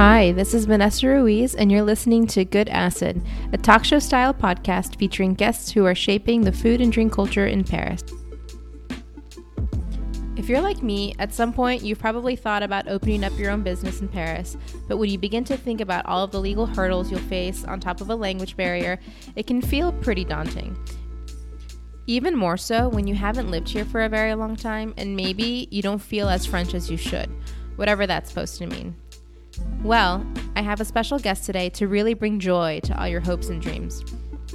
Hi, this is Vanessa Ruiz, and you're listening to Good Acid, a talk show style podcast featuring guests who are shaping the food and drink culture in Paris. If you're like me, at some point you've probably thought about opening up your own business in Paris, but when you begin to think about all of the legal hurdles you'll face on top of a language barrier, it can feel pretty daunting. Even more so when you haven't lived here for a very long time and maybe you don't feel as French as you should, whatever that's supposed to mean. Well, I have a special guest today to really bring joy to all your hopes and dreams.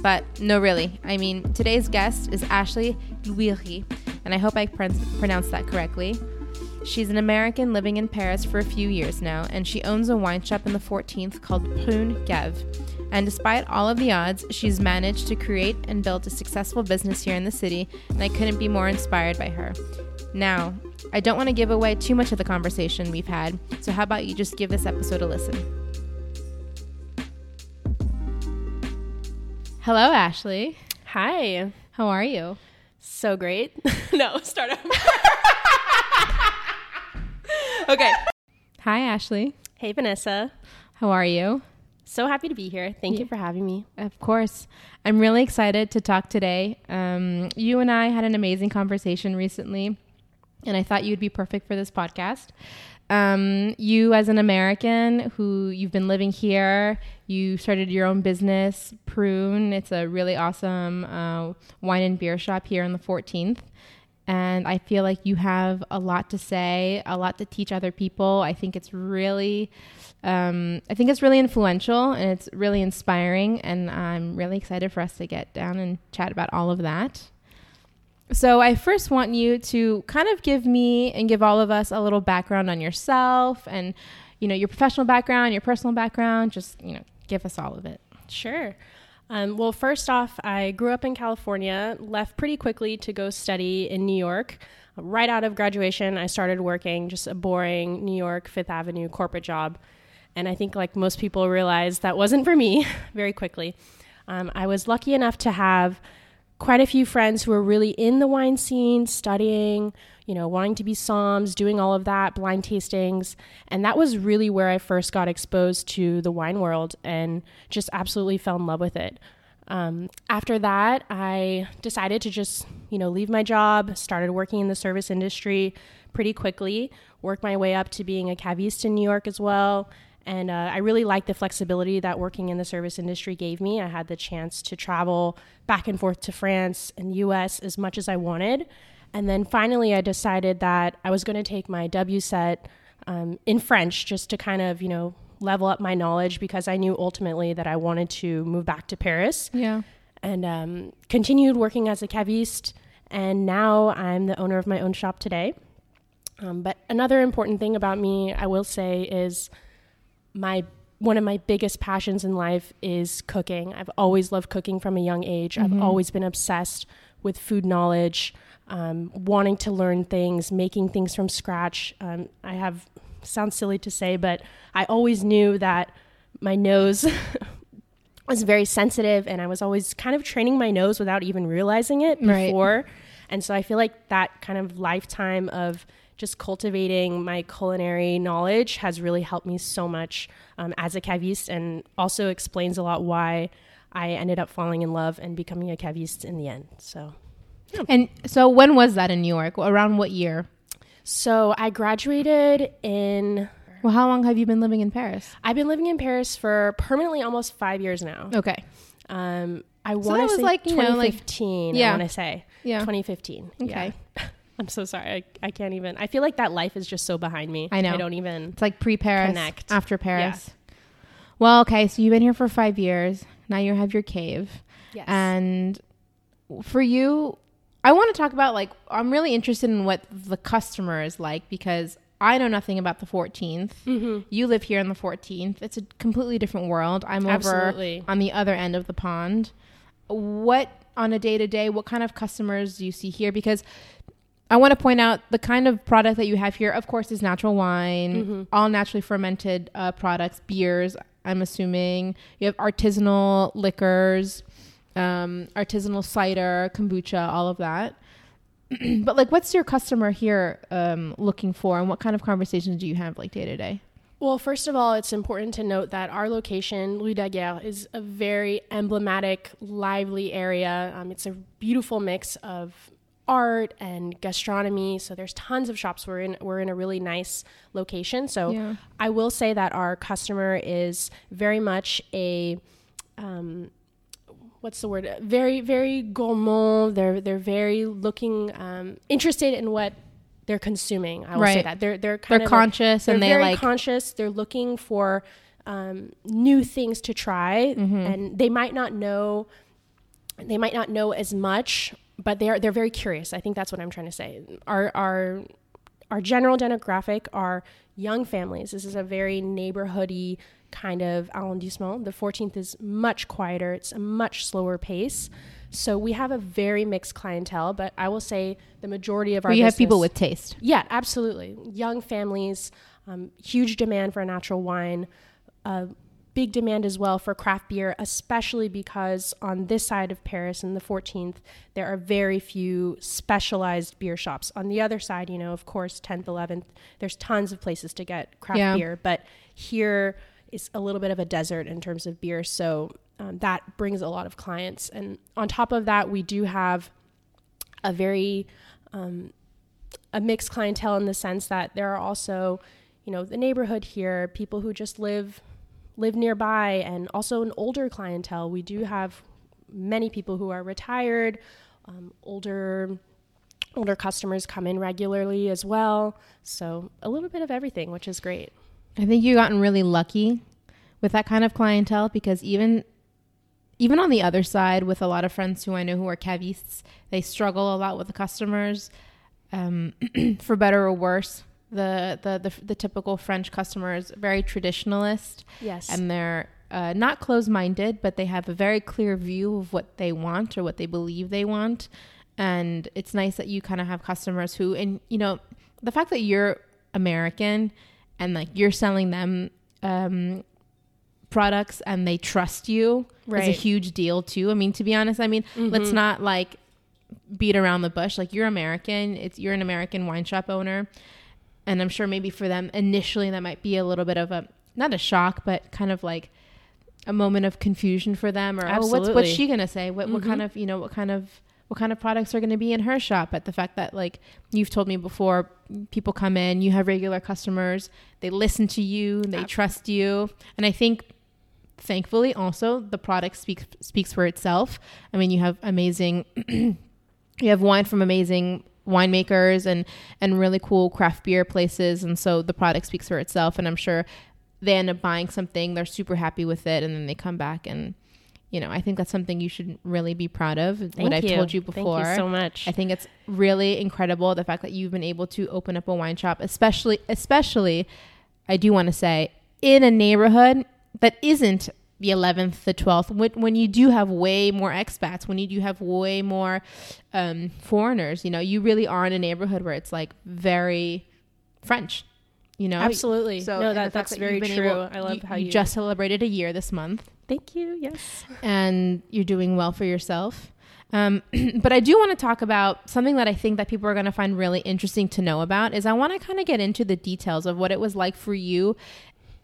But no, really, I mean, today's guest is Ashley Lhuillery, and I hope I pr- pronounced that correctly. She's an American living in Paris for a few years now, and she owns a wine shop in the 14th called Prune Cave. And despite all of the odds, she's managed to create and build a successful business here in the city, and I couldn't be more inspired by her. Now, I don't want to give away too much of the conversation we've had, so how about you just give this episode a listen? Hello, Ashley. Hi. How are you? So great. no, start over. okay. Hi, Ashley. Hey, Vanessa. How are you? So happy to be here. Thank Yeah. you for having me. Of course. I'm really excited to talk today. Um, you and I had an amazing conversation recently, and I thought you'd be perfect for this podcast. Um, you, as an American who you've been living here, you started your own business, Prune. It's a really awesome uh, wine and beer shop here on the 14th. And I feel like you have a lot to say, a lot to teach other people. I think it's really, um, I think it's really influential and it's really inspiring. And I'm really excited for us to get down and chat about all of that. So I first want you to kind of give me and give all of us a little background on yourself and, you know, your professional background, your personal background. Just, you know, give us all of it. Sure. Um, well, first off, I grew up in California, left pretty quickly to go study in New York. Right out of graduation, I started working just a boring New York Fifth Avenue corporate job. And I think, like most people, realized that wasn't for me very quickly. Um, I was lucky enough to have quite a few friends who were really in the wine scene, studying, you know, wanting to be somms, doing all of that, blind tastings. And that was really where I first got exposed to the wine world and just absolutely fell in love with it. Um, after that, I decided to just, you know, leave my job, started working in the service industry pretty quickly, worked my way up to being a caviste in New York as well. And uh, I really liked the flexibility that working in the service industry gave me. I had the chance to travel back and forth to France and the US as much as I wanted. And then finally, I decided that I was going to take my WSET um, in French just to kind of, you know, level up my knowledge because I knew ultimately that I wanted to move back to Paris Yeah. and um, continued working as a caviste. And now I'm the owner of my own shop today. Um, but another important thing about me, I will say, is my one of my biggest passions in life is cooking. I've always loved cooking from a young age. I've always been obsessed with food knowledge, um, wanting to learn things, making things from scratch. Um, I have sounds silly to say, but I always knew that my nose was very sensitive, and I was always kind of training my nose without even realizing it Right. before. And so I feel like that kind of lifetime of just cultivating my culinary knowledge has really helped me so much um, as a caviste and also explains a lot why I ended up falling in love and becoming a caviste in the end. So, And so when was that in New York? Around what year? so I graduated in. Well, how long have you been living in Paris? I've been living in Paris for permanently almost five years now. Okay. Um, I that want was to say like, you know, like- 2015. Yeah. I want to say Yeah. 2015. Okay. Yeah. I'm so sorry. I, I can't even. I feel like that life is just so behind me. I know. I don't even. It's like pre Paris, Connect. after Paris. Well, okay, so you've been here for five years. Now you have your cave. Yes. And for you, I want to talk about like, I'm really interested in what the customer is like because I know nothing about the 14th. Mm-hmm. You live here in the 14th. It's a completely different world. I'm Absolutely. over on the other end of the pond. What on a day to day, what kind of customers do you see here? Because I want to point out the kind of product that you have here, of course, is natural wine, Mm-hmm. all naturally fermented uh, products, beers, I'm assuming. You have artisanal liquors, um, artisanal cider, kombucha, all of that. but like, what's your customer here um, looking for, and what kind of conversations do you have like day to day? Well, first of all, it's important to note that our location, Rue Daguerre, is a very emblematic, lively area. Um, it's a beautiful mix of art and gastronomy. So there's tons of shops. We're in we're in a really nice location. So Yeah. I will say that our customer is very much a um, what's the word? Very very gourmand. They're they're very looking um, interested in what they're consuming. I will say that they're they're They're kind of a- conscious they're and they very like conscious. They're looking for um, new things to try, Mm-hmm. and they might not know. They might not know as much, but they're they're very curious. I think that's what I'm trying to say. Our our our general demographic are young families. This is a very neighborhoody kind of arrondissement. The 14th is much quieter. It's a much slower pace. So we have a very mixed clientele, but I will say the majority of our you have people with taste. yeah, absolutely. Young families, um, huge demand for a natural wine, uh, big demand as well for craft beer, especially because on this side of Paris in the 14th, there are very few specialized beer shops. On the other side, you know, of course, 10th, 11th, there's tons of places to get craft Yeah. beer, but here is a little bit of a desert in terms of beer. So um, that brings a lot of clients. And on top of that, we do have a very um, a mixed clientele in the sense that there are also, you know, the neighborhood here, people who just live live nearby, and also an older clientele. We do have many people who are retired, um, older older customers come in regularly as well. So a little bit of everything, which is great. I think you've gotten really lucky with that kind of clientele because even even on the other side, with a lot of friends who I know who are cavistes, they struggle a lot with the customers, um, for better or worse. The, the the the typical French customer is very traditionalist, Yes. and they're uh, not closed minded, but they have a very clear view of what they want or what they believe they want. And it's nice that you kind of have customers who, and you know, the fact that you're American and like you're selling them um, products and they trust you is a huge deal too. I mean, to be honest, I mean, let's not like beat around the bush. Like you're American, it's you're an American wine shop owner, and I'm sure maybe for them initially that might be a little bit of a not a shock, but kind of like a moment of confusion for them. Or oh, what's what's she gonna say? What what mm-hmm. kind of you know what kind of what kind of products are going to be in her shop? But the fact that like you've told me before, people come in, you have regular customers, they listen to you, they trust you, and I think thankfully also the product speaks speaks for itself. I mean, you have amazing you have wine from amazing winemakers and and really cool craft beer places. And so the product speaks for itself. And I'm sure they end up buying something they're super happy with it and then they come back and you know I think that's something you should really be proud of what Thank I've told you before Thank you so much. I think it's really incredible the fact that you've been able to open up a wine shop, especially especially I do want to say in a neighborhood that isn't the 11th, the 12th, when, when you do have way more expats, when you do have way more um, foreigners, you know, you really are in a neighborhood where it's like very French, you know? Absolutely. So no, that, that's that very true. able- I love you, how you you, just celebrated a year this month Thank you. Yes. and you're doing well for yourself. Um, but I do want to talk about something that I think that people are going to find really interesting to know about is I want to kind of get into the details of what it was like for you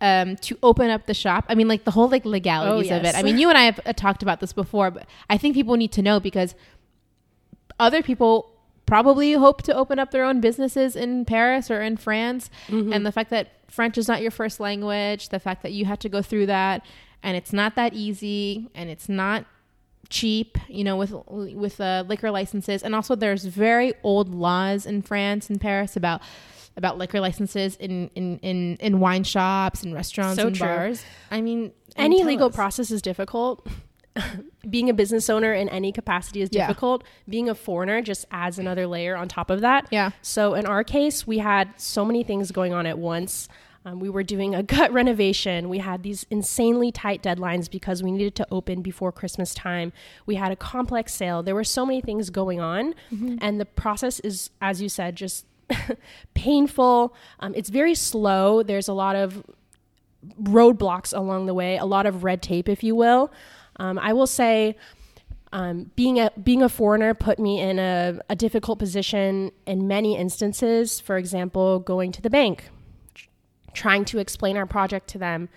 um, to open up the shop. I mean, like the whole like legalities Oh, of it. I mean, you and I have uh, talked about this before, but I think people need to know because other people probably hope to open up their own businesses in Paris or in France. Mm-hmm. And the fact that French is not your first language, the fact that you had to go through that and it's not that easy and it's not cheap, you know, with with uh, liquor licenses. And also there's very old laws in France and Paris about about liquor licenses in in in, in wine shops and restaurants So and true. bars. I mean, any legal us. process is difficult. Being a business owner in any capacity is Yeah. difficult. Being a foreigner just adds another layer on top of that. Yeah. So in our case, we had so many things going on at once. Um, we were doing a gut renovation. We had these insanely tight deadlines because we needed to open before Christmas time. We had a complex sale. There were so many things going on. And the process is, as you said, just painful. Um, it's very slow. There's a lot of roadblocks along the way, a lot of red tape, if you will. Um, I will say, um, being a being a foreigner put me in a, a difficult position in many instances. For example, going to the bank, trying to explain our project to them,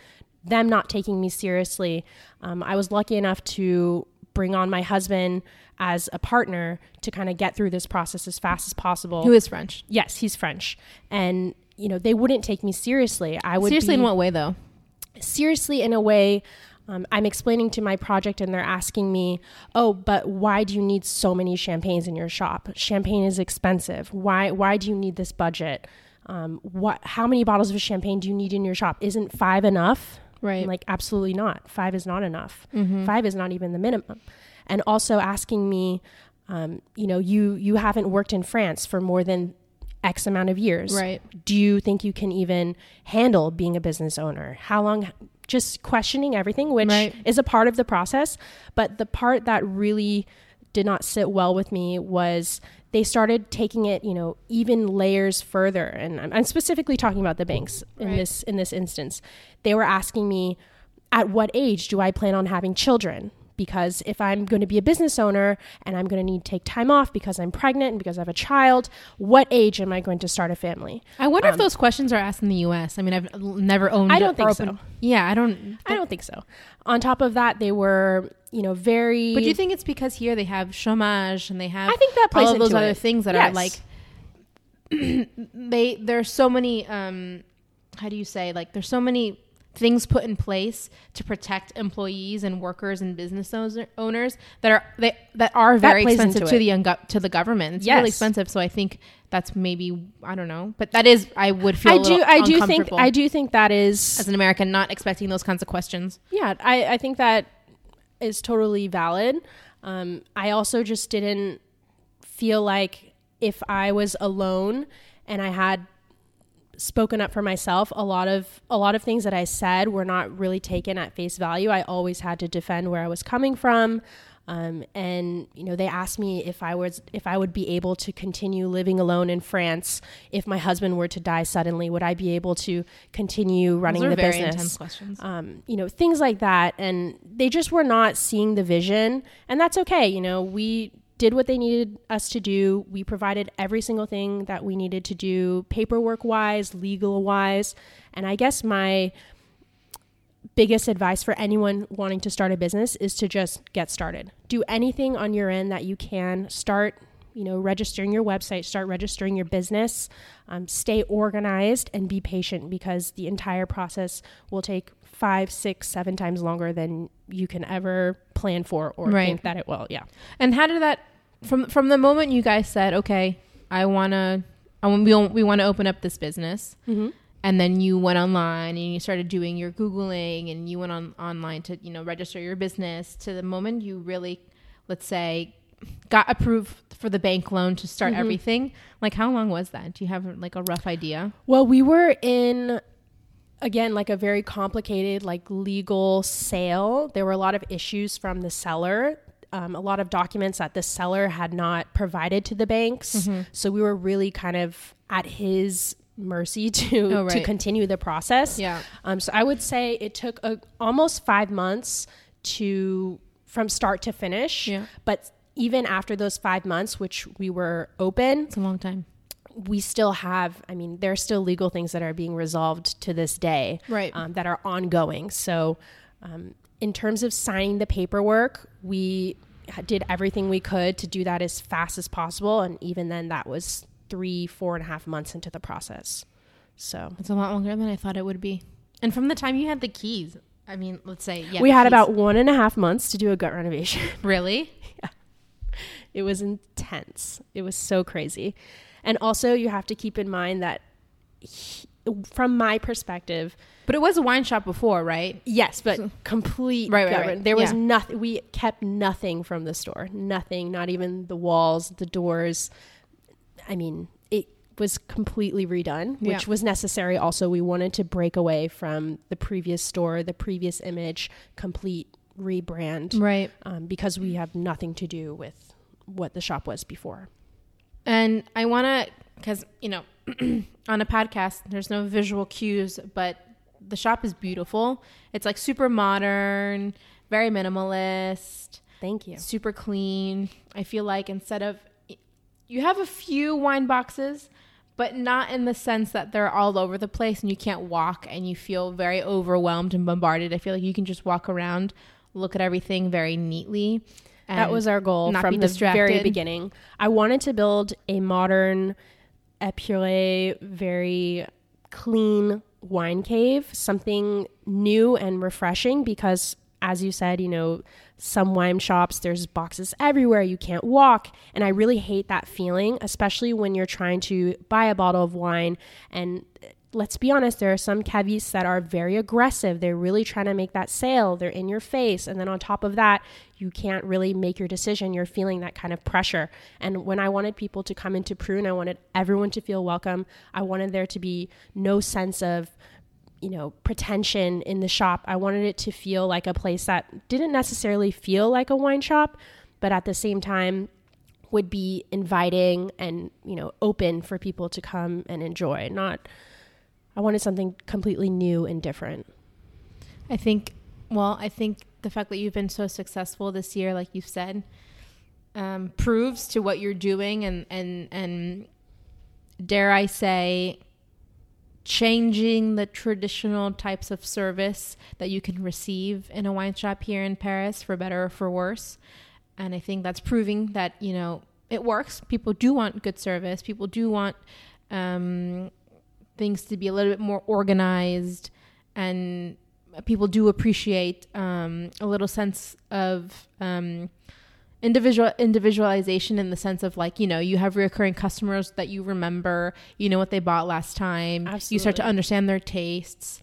them not taking me seriously. Um, I was lucky enough to bring on my husband as a partner to kind of get through this process as fast as possible. Who is French? yes, he's French, and you know they wouldn't take me seriously. I would Seriously, be, in what way though? seriously in a way um, i'm explaining to my project and they're asking me oh but why do you need so many champagnes in your shop champagne is expensive why why do you need this budget um, what how many bottles of champagne do you need in your shop isn't five enough Right. I'm like absolutely not five is not enough five is not even the minimum and also asking me um, you know you you haven't worked in france for more than x amount of years Right. do you think you can even handle being a business owner how long just questioning everything which Right. is a part of the process but the part that really did not sit well with me was they started taking it you know even layers further and i'm, I'm specifically talking about the banks in Right. this in this instance they were asking me at what age do i plan on having children because if i'm going to be a business owner and i'm going to need to take time off because i'm pregnant and because i have a child what age am i going to start a family I wonder if those questions are asked in the U.S. I mean, I've never owned. I don't think opened- so. Yeah, I don't. I don't think so. On top of that, they were, you know, very. But do you think it's because here they have chômage and they have I think that plays all of those other it. things that Yes. are like they there's so many um how do you say like there's so many things put in place to protect employees and workers and business owners- that are they that are very plays expensive to it. the young go- to the government. It's Yes. really expensive, so I think that's maybe I don't know, but that is I would feel I do. I do think. I do think that is. as an American not expecting those kinds of questions. Yeah, I, I think that is totally valid. Um, I also just didn't feel like if I was alone and I had spoken up for myself, a lot of a lot of things that I said were not really taken at face value. I always had to defend where I was coming from. Um, and you know, they asked me if I was if I would be able to continue living alone in France if my husband were to die suddenly. Would I be able to continue running Those are the very business? intense questions. um, you know, things like that. And they just were not seeing the vision. And that's okay. You know, we did what they needed us to do. We provided every single thing that we needed to do, paperwork wise, legal wise. And I guess my biggest advice for anyone wanting to start a business is to just get started. Do anything on your end that you can. Start, you know, registering your website, start registering your business. Um, stay organized and be patient because the entire process will take five, six, seven times longer than you can ever plan for or Right. think that it will. Yeah. And how did that from from the moment you guys said, "Okay, I want to I want we, we want to open up this business." Mm-hmm. And then you went online and you started doing your googling and you went on online to, you know, register your business to the moment you really let's say got approved for the bank loan to start everything. Like how long was that? Do you have like a rough idea? Well, we were in again like a very complicated like legal sale. There were a lot of issues from the seller. Um, a lot of documents that the seller had not provided to the banks. Mm-hmm. So we were really kind of at his mercy to Oh, to continue the process. Yeah. Um, so I would say it took a, almost five months to from start to finish. Yeah. But even after those five months, which we were open, It's a long time. we still have i mean there are still legal things that are being resolved to this day Right. um, that are ongoing so um, in terms of signing the paperwork we did everything we could to do that as fast as possible and even then that was three four and a half months into the process so It's a lot longer than I thought it would be. And from the time you had the keys, I mean, let's say yeah, we had keys. about one and a half months to do a gut renovation really yeah. it was intense it was so crazy and also you have to keep in mind that he- from my perspective But it was a wine shop before, right? Yes, but complete. Right, right, right. There was Yeah. nothing. We kept nothing from the store. Nothing. Not even the walls, the doors. I mean, it was completely redone, which Yeah. was necessary. Also, we wanted to break away from the previous store, the previous image, complete rebrand, Right. um, because we have nothing to do with what the shop was before. And I want to, because, you know, on a podcast, there's no visual cues, but the shop is beautiful. It's like super modern, very minimalist, Thank you. super clean. I feel like instead of, you have a few wine boxes, but not in the sense that they're all over the place and you can't walk and you feel very overwhelmed and bombarded. I feel like you can just walk around, look at everything very neatly. That was our goal from the very beginning. I wanted to build a modern, épuré, very clean wine cave, something new and refreshing because as you said, you know, some wine shops, there's boxes everywhere, you can't walk. And I really hate that feeling, especially when you're trying to buy a bottle of wine. And let's be honest, there are some cavistes that are very aggressive. They're really trying to make that sale, they're in your face. And then on top of that, you can't really make your decision. You're feeling that kind of pressure. And when I wanted people to come into Prune, I wanted everyone to feel welcome. I wanted there to be no sense of, you know, pretension in the shop. I wanted it to feel like a place that didn't necessarily feel like a wine shop, but at the same time would be inviting and, you know, open for people to come and enjoy. Not I wanted something completely new and different. I think, well, I think the fact that you've been so successful this year, like you've said, um, proves to what you're doing and, and, and dare I say, changing the traditional types of service that you can receive in a wine shop here in Paris for better or for worse. And I think that's proving that, you know, it works. People do want good service. People do want um, things to be a little bit more organized and people do appreciate um, a little sense of um, individual individualization in the sense of like you know you have recurring customers that you remember you know what they bought last time you start to understand their tastes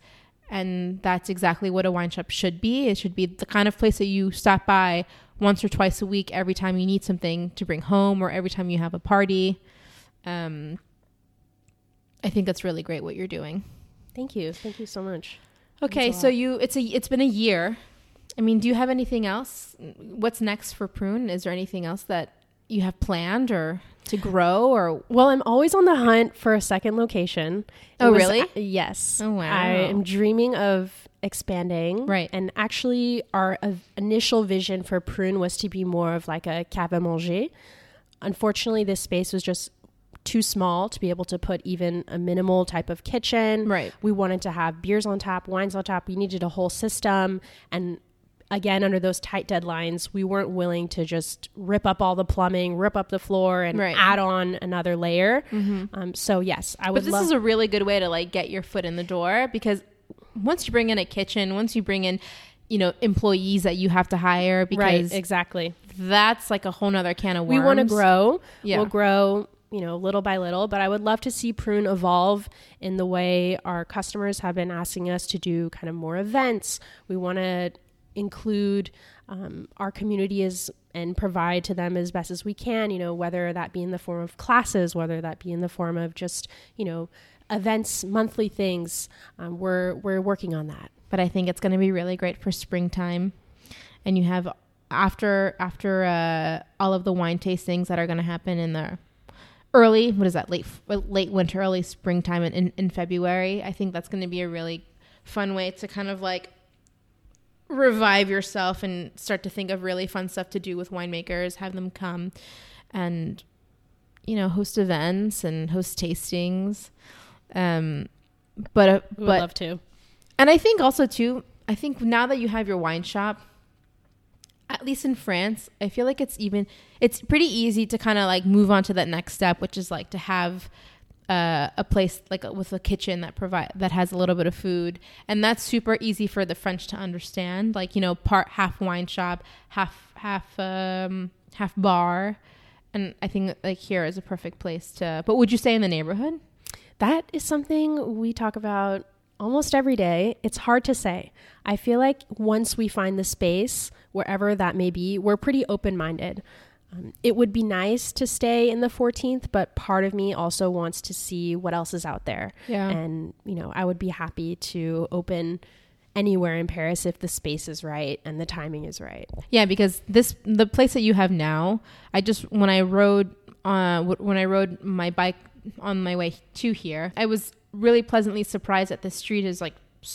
and that's exactly what a wine shop should be. It should be the kind of place that you stop by once or twice a week every time you need something to bring home or every time you have a party. Um, i think that's really great what you're doing Thank you. Thank you so much. Okay, so you it's a it's been a year. I mean, do you have anything else? What's next for Prune? Is there anything else that you have planned or to grow or Well, I'm always on the hunt for a second location. It Oh, was- really? uh, yes. Oh, wow. I am dreaming of expanding. Right. And actually, our uh, initial vision for Prune was to be more of like a cave à manger. Unfortunately, this space was just too small to be able to put even a minimal type of kitchen. Right. We wanted to have beers on tap, wines on tap. We needed a whole system. And again, under those tight deadlines, we weren't willing to just rip up all the plumbing, rip up the floor, and Right. add on another layer. Um, so, yes, I would But this love is a really good way to like get your foot in the door because once you bring in a kitchen, once you bring in, you know, employees that you have to hire because right, exactly. that's like a whole nother can of worms. We want to grow. Yeah. We'll grow, you know, little by little, but I would love to see Prune evolve in the way our customers have been asking us to do kind of more events. We want to include um, our community as and provide to them as best as we can, you know, whether that be in the form of classes, whether that be in the form of just, you know, events, monthly things. Um, we're we're working on that. but I think it's going to be really great for springtime. And you have after after uh, all of the wine tastings that are going to happen in the early what is that late late winter early springtime in, in, February. I think that's going to be a really fun way to kind of like revive yourself and start to think of really fun stuff to do with winemakers. Have them come and you know host events and host tastings. Um, but uh, but love to. and I think also too, I think now that you have your wine shop, at least in France, I feel like it's even it's pretty easy to kind of like move on to that next step, which is like to have uh, a place like with a kitchen that provide that has a little bit of food, and that's super easy for the French to understand. Like you know, part half wine shop, half half um, half bar, and I think like here is a perfect place to. But would you say in the neighborhood? That is something we talk about almost every day. It's hard to say. I feel like once we find the space, wherever that may be, we're pretty open minded. Um, it would be nice to stay in the 14th, but part of me also wants to see what else is out there. Yeah. And, you know, I would be happy to open anywhere in Paris if the space is right and the timing is right. Yeah, because this the place that you have now, I just when I rode uh w- when I rode my bike on my way to here, I was really pleasantly surprised that the street is like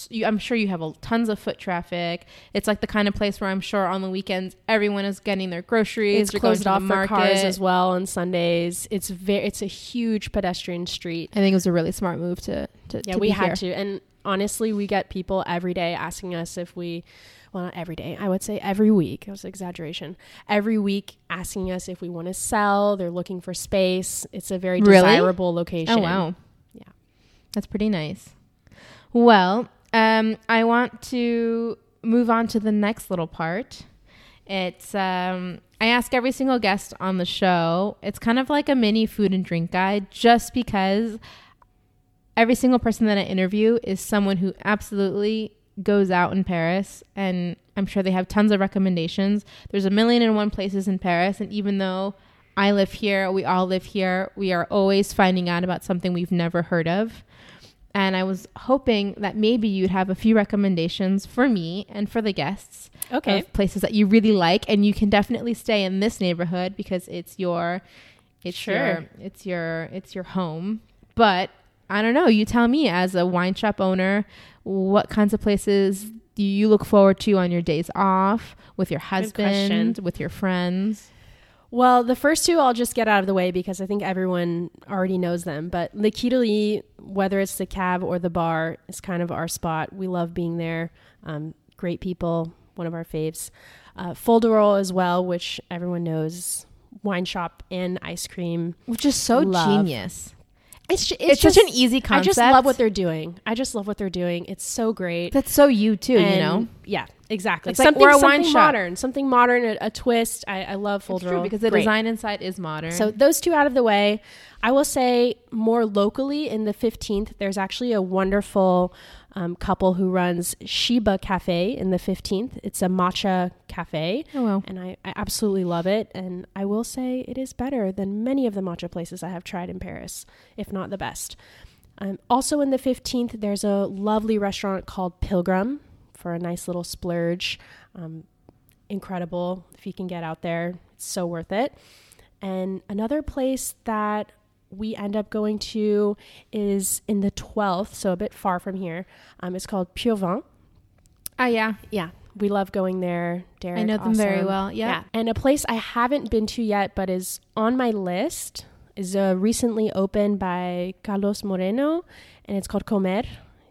you, I'm sure you have a, tons of foot traffic. It's like the kind of place where I'm sure on the weekends everyone is getting their groceries. It's closed off for cars as well on Sundays. It's very it's a huge pedestrian street. I think it was a really smart move to to Yeah, to we be had here. to. And honestly, we get people every day asking us if we, well, not every day, I would say every week. That was an exaggeration. Every week asking us if we want to sell. They're looking for space. It's a very Really? desirable location. Oh wow. That's pretty nice. Well, um, I want to move on to the next little part. It's um, I ask every single guest on the show. It's kind of like a mini food and drink guide, just because every single person that I interview is someone who absolutely goes out in Paris, and I'm sure they have tons of recommendations. There's a million and one places in Paris, and even though I live here, we all live here, we are always finding out about something we've never heard of. And I was hoping that maybe you'd have a few recommendations for me and for the guests Okay. of places that you really like, and you can definitely stay in this neighborhood because it's your, it's Sure. your, it's your, it's your home. But I don't know. You tell me, as a wine shop owner, what kinds of places do you look forward to on your days off with your husband, with your friends? Well, the first two I'll just get out of the way because I think everyone already knows them. But Liquiderie, whether it's the cab or the bar, is kind of our spot. We love being there. Um, great people, one of our faves. Uh, Folderol as well, which everyone knows, wine shop and ice cream. Which is so Love. genius. It's ju- It's, such an easy concept. I just love what they're doing. I just love what they're doing. It's so great. That's so you too. you know, Yeah, exactly. It's like something, we're a wine shop. modern, something modern, a, a twist. I, I love it's Folderol true because the Great. design inside is modern. So those two out of the way, I will say more locally in the 15th, there's actually a wonderful um, couple who runs Shiba Cafe in the 15th. It's a matcha cafe. oh well. And I, I absolutely love it. And I will say it is better than many of the matcha places I have tried in Paris, if not the best. Um, also in the 15th, there's a lovely restaurant called Pilgrim for a nice little splurge. Um, incredible if you can get out there. It's so worth it. And another place that we end up going to is in the 12th, so a bit far from here. Um, it's called Pur Vin. Ah, yeah. Yeah, we love going there. Derek, I know them very well. Yeah. And a place I haven't been to yet, but is on my list, is uh, recently opened by Carlos Moreno, and it's called Comer.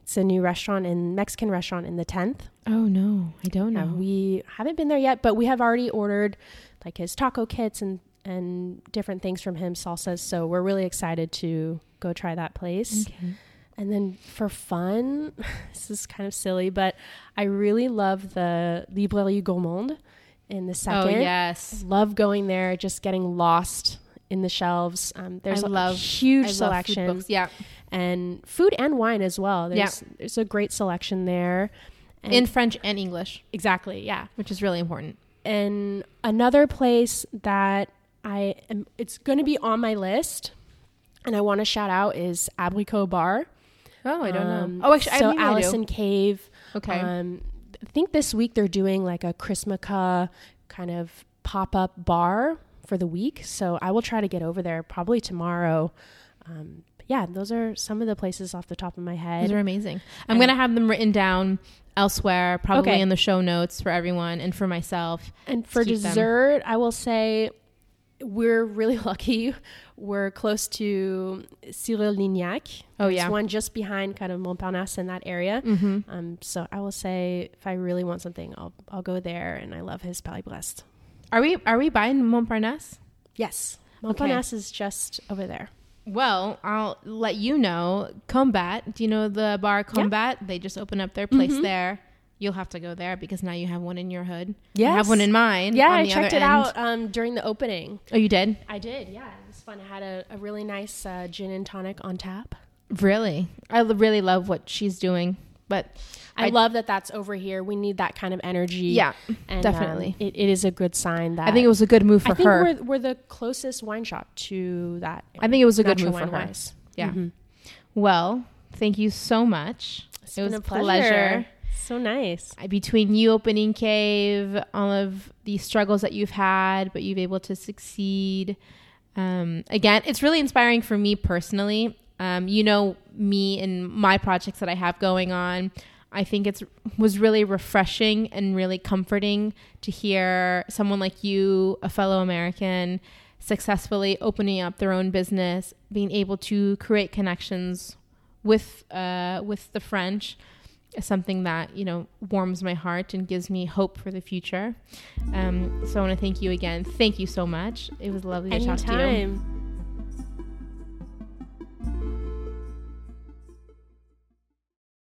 It's a new restaurant in Mexican restaurant in the 10th. Oh no, I don't know. Yeah, we haven't been there yet, but we have already ordered like his taco kits and and different things from him, salsas. So we're really excited to go try that place. Okay. And then for fun, this is kind of silly, but I really love the Librairie Gourmande in the second. Oh second. yes. Love going there, just getting lost in the shelves. Um, there's I a love- huge I love selection books. Yeah. and food and wine as well. There's, there's a great selection there. And In French and English, exactly, yeah. which is really important. And another place that I am, it's going to be on my list, and I want to shout out is Abricot Bar. Oh, I don't Um, know. Oh, actually, so I do. Allison Cave. Okay. Um, I think this week they're doing like a Chrismica kind of pop up bar for the week. So I will try to get over there probably tomorrow. Um, yeah, those are some of the places off the top of my head. Those are amazing. I'm And- gonna have them written down elsewhere, probably Okay. in the show notes for everyone and for myself. And for keep them. dessert, I will say we're really lucky. We're close to Cyril Lignac. Oh, yeah. one just behind kind of Montparnasse in that area. Mm-hmm. Um, so I will say if I really want something, I'll I'll go there. And I love his Paris-Brest. Are we are we buying Montparnasse? Yes, Okay. Montparnasse is just over there. Well, I'll let you know. Combat. Do you know the bar Combat? They just opened up their place Mhm. there. You'll have to go there because now you have one in your hood. Yeah, I have one in mine. Yeah, I checked it end. out um, during the opening. Oh, you did? I did. Yeah, it was fun. I had a, a really nice uh, gin and tonic on tap. Really? I l- really love what she's doing. But I, I- love that that's over here. We need that kind of energy. yeah, and, definitely. um, it, it is a good sign that I think it was a good move for I think her. we're we're the closest wine shop to that. I think it was a good move for her. wine-wise. Yeah. Mhm. Well, thank you so much. It's it was a pleasure. pleasure. So nice. Between you opening Cave, all of the struggles that you've had, but you've able to succeed. Um, again, it's really inspiring for me personally. Um, you know me and my projects that I have going on. I think it's was really refreshing and really comforting to hear someone like you, a fellow American, successfully opening up their own business, being able to create connections with uh, with the French something that you know warms my heart and gives me hope for the future. Um, so I want to thank you again. Thank you so much. It was lovely Anytime. to talk to you.